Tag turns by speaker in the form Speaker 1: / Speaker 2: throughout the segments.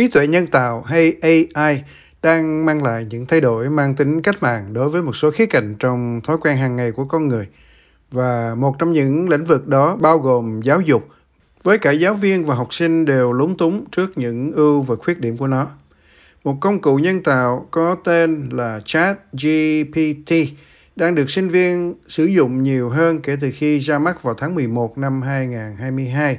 Speaker 1: trí tuệ nhân tạo hay AI đang mang lại những thay đổi mang tính cách mạng đối với một số khía cạnh trong thói quen hàng ngày của con người. Và một trong những lĩnh vực đó bao gồm giáo dục, với cả giáo viên và học sinh đều lúng túng trước những ưu và khuyết điểm của nó. Một công cụ nhân tạo có tên là ChatGPT đang được sinh viên sử dụng nhiều hơn kể từ khi ra mắt vào tháng 11 năm 2022.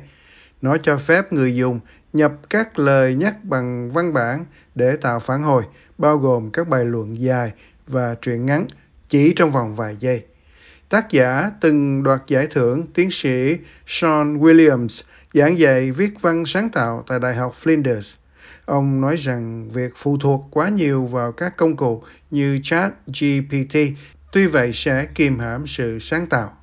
Speaker 1: Nó cho phép người dùng nhập các lời nhắc bằng văn bản để tạo phản hồi, bao gồm các bài luận dài và truyện ngắn chỉ trong vòng vài giây. Tác giả từng đoạt giải thưởng tiến sĩ Sean Williams giảng dạy viết văn sáng tạo tại Đại học Flinders. Ông nói rằng việc phụ thuộc quá nhiều vào các công cụ như chat GPT tuy vậy sẽ kìm hãm sự sáng tạo.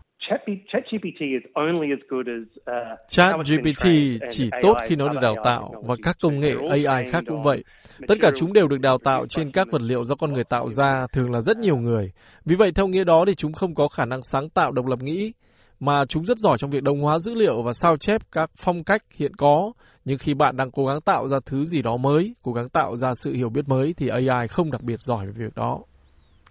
Speaker 2: ChatGPT chỉ tốt khi nó được đào tạo và các công nghệ AI khác cũng vậy. Tất cả chúng đều được đào tạo trên các vật liệu do con người tạo ra, thường là rất nhiều người. Vì vậy, theo nghĩa đó thì chúng không có khả năng sáng tạo độc lập nghĩ, mà chúng rất giỏi trong việc đồng hóa dữ liệu và sao chép các phong cách hiện có. Nhưng khi bạn đang cố gắng tạo ra thứ gì đó mới, cố gắng tạo ra sự hiểu biết mới, thì AI không đặc biệt giỏi về việc đó.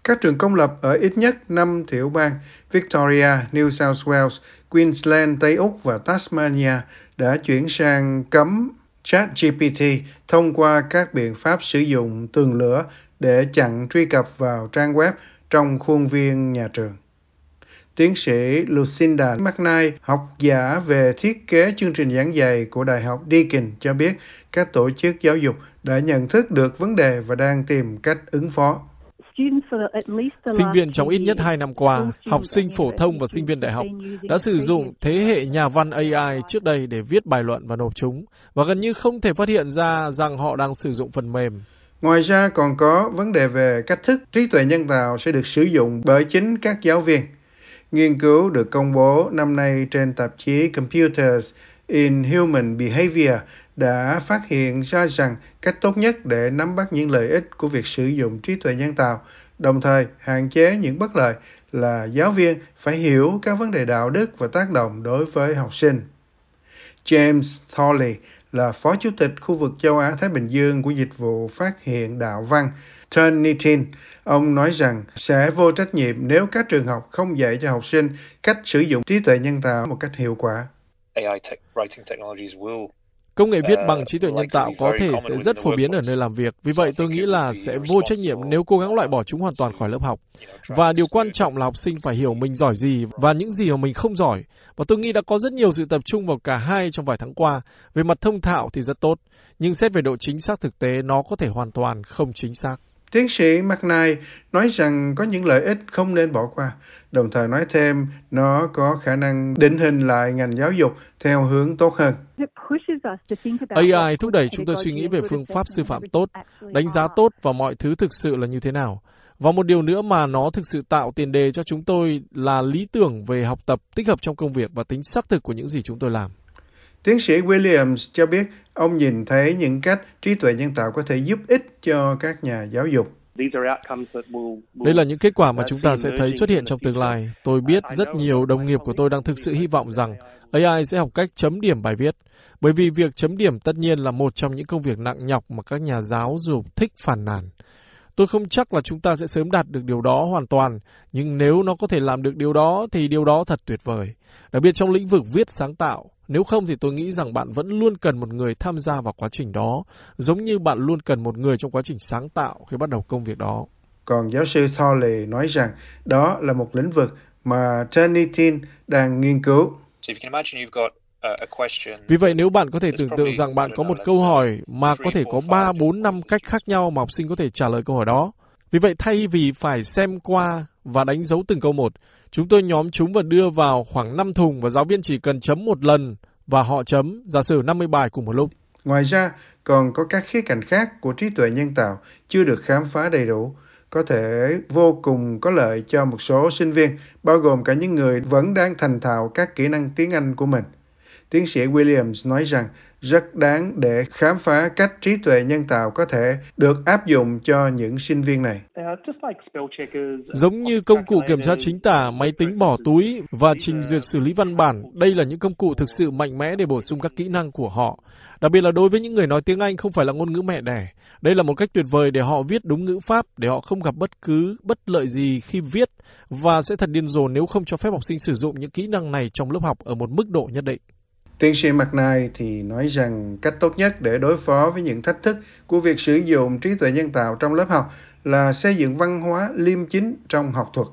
Speaker 1: Các trường công lập ở ít nhất 5 tiểu bang Victoria, New South Wales, Queensland, Tây Úc và Tasmania đã chuyển sang cấm ChatGPT thông qua các biện pháp sử dụng tường lửa để chặn truy cập vào trang web trong khuôn viên nhà trường. Tiến sĩ Lucinda McKnight, học giả về thiết kế chương trình giảng dạy của Đại học Deakin cho biết các tổ chức giáo dục đã nhận thức được vấn đề và đang tìm cách ứng phó.
Speaker 2: Sinh viên trong ít nhất hai năm qua, học sinh phổ thông và sinh viên đại học đã sử dụng thế hệ nhà văn AI trước đây để viết bài luận và nộp chúng, và gần như không thể phát hiện ra rằng họ đang sử dụng phần mềm.
Speaker 1: Ngoài ra còn có vấn đề về cách thức trí tuệ nhân tạo sẽ được sử dụng bởi chính các giáo viên. Nghiên cứu được công bố năm nay trên tạp chí Computers in Human Behavior đã phát hiện ra rằng cách tốt nhất để nắm bắt những lợi ích của việc sử dụng trí tuệ nhân tạo, đồng thời hạn chế những bất lợi là giáo viên phải hiểu các vấn đề đạo đức và tác động đối với học sinh. James Thorley là Phó Chủ tịch khu vực châu Á-Thái Bình Dương của Dịch vụ Phát hiện Đạo văn Turnitin. Ông nói rằng sẽ vô trách nhiệm nếu các trường học không dạy cho học sinh cách sử dụng trí tuệ nhân tạo một cách hiệu quả. AI tech, writing
Speaker 2: technologies will Công nghệ viết bằng trí tuệ nhân tạo có thể sẽ rất phổ biến ở nơi làm việc, vì vậy tôi nghĩ là sẽ vô trách nhiệm nếu cố gắng loại bỏ chúng hoàn toàn khỏi lớp học. Và điều quan trọng là học sinh phải hiểu mình giỏi gì và những gì mà mình không giỏi. Và tôi nghĩ đã có rất nhiều sự tập trung vào cả hai trong vài tháng qua. Về mặt thông thạo thì rất tốt, nhưng xét về độ chính xác thực tế nó có thể hoàn toàn không chính xác.
Speaker 1: Tiến sĩ McKnight nói rằng có những lợi ích không nên bỏ qua, đồng thời nói thêm nó có khả năng định hình lại ngành giáo dục theo hướng tốt hơn.
Speaker 2: AI thúc đẩy chúng tôi suy nghĩ về phương pháp sư phạm tốt, đánh giá tốt và mọi thứ thực sự là như thế nào. Và một điều nữa mà nó thực sự tạo tiền đề cho chúng tôi là lý tưởng về học tập tích hợp trong công việc và tính xác thực của những gì chúng tôi làm.
Speaker 1: Tiến sĩ Williams cho biết ông nhìn thấy những cách trí tuệ nhân tạo có thể giúp ích cho các nhà giáo dục.
Speaker 2: Đây là những kết quả mà chúng ta sẽ thấy xuất hiện trong tương lai. Tôi biết rất nhiều đồng nghiệp của tôi đang thực sự hy vọng rằng AI sẽ học cách chấm điểm bài viết, bởi vì việc chấm điểm tất nhiên là một trong những công việc nặng nhọc mà các nhà giáo dục thích phản nàn. Tôi không chắc là chúng ta sẽ sớm đạt được điều đó hoàn toàn, nhưng nếu nó có thể làm được điều đó thì điều đó thật tuyệt vời. Đặc biệt trong lĩnh vực viết sáng tạo, nếu không thì tôi nghĩ rằng bạn vẫn luôn cần một người tham gia vào quá trình đó, giống như bạn luôn cần một người trong quá trình sáng tạo khi bắt đầu công việc đó.
Speaker 1: Còn giáo sư Thorley nói rằng đó là một lĩnh vực mà Turnitin đang nghiên cứu.
Speaker 2: Vì vậy nếu bạn có thể tưởng tượng rằng bạn có một câu hỏi mà có thể có 3, 4, 5 cách khác nhau mà học sinh có thể trả lời câu hỏi đó. Vì vậy thay vì phải xem qua và đánh dấu từng câu một, chúng tôi nhóm chúng và đưa vào khoảng 5 thùng và giáo viên chỉ cần chấm một lần và họ chấm, giả sử 50 bài cùng một lúc.
Speaker 1: Ngoài ra, còn có các khía cạnh khác của trí tuệ nhân tạo chưa được khám phá đầy đủ, có thể vô cùng có lợi cho một số sinh viên, bao gồm cả những người vẫn đang thành thạo các kỹ năng tiếng Anh của mình. Tiến sĩ Williams nói rằng rất đáng để khám phá cách trí tuệ nhân tạo có thể được áp dụng cho những sinh viên này.
Speaker 2: Giống như công cụ kiểm tra chính tả, máy tính bỏ túi và trình duyệt xử lý văn bản, đây là những công cụ thực sự mạnh mẽ để bổ sung các kỹ năng của họ. Đặc biệt là đối với những người nói tiếng Anh không phải là ngôn ngữ mẹ đẻ. Đây là một cách tuyệt vời để họ viết đúng ngữ pháp, để họ không gặp bất cứ bất lợi gì khi viết và sẽ thật điên rồ nếu không cho phép học sinh sử dụng những kỹ năng này trong lớp học ở một mức độ nhất định.
Speaker 1: Tiến sĩ McKnight thì nói rằng cách tốt nhất để đối phó với những thách thức của việc sử dụng trí tuệ nhân tạo trong lớp học là xây dựng văn hóa liêm chính trong học thuật.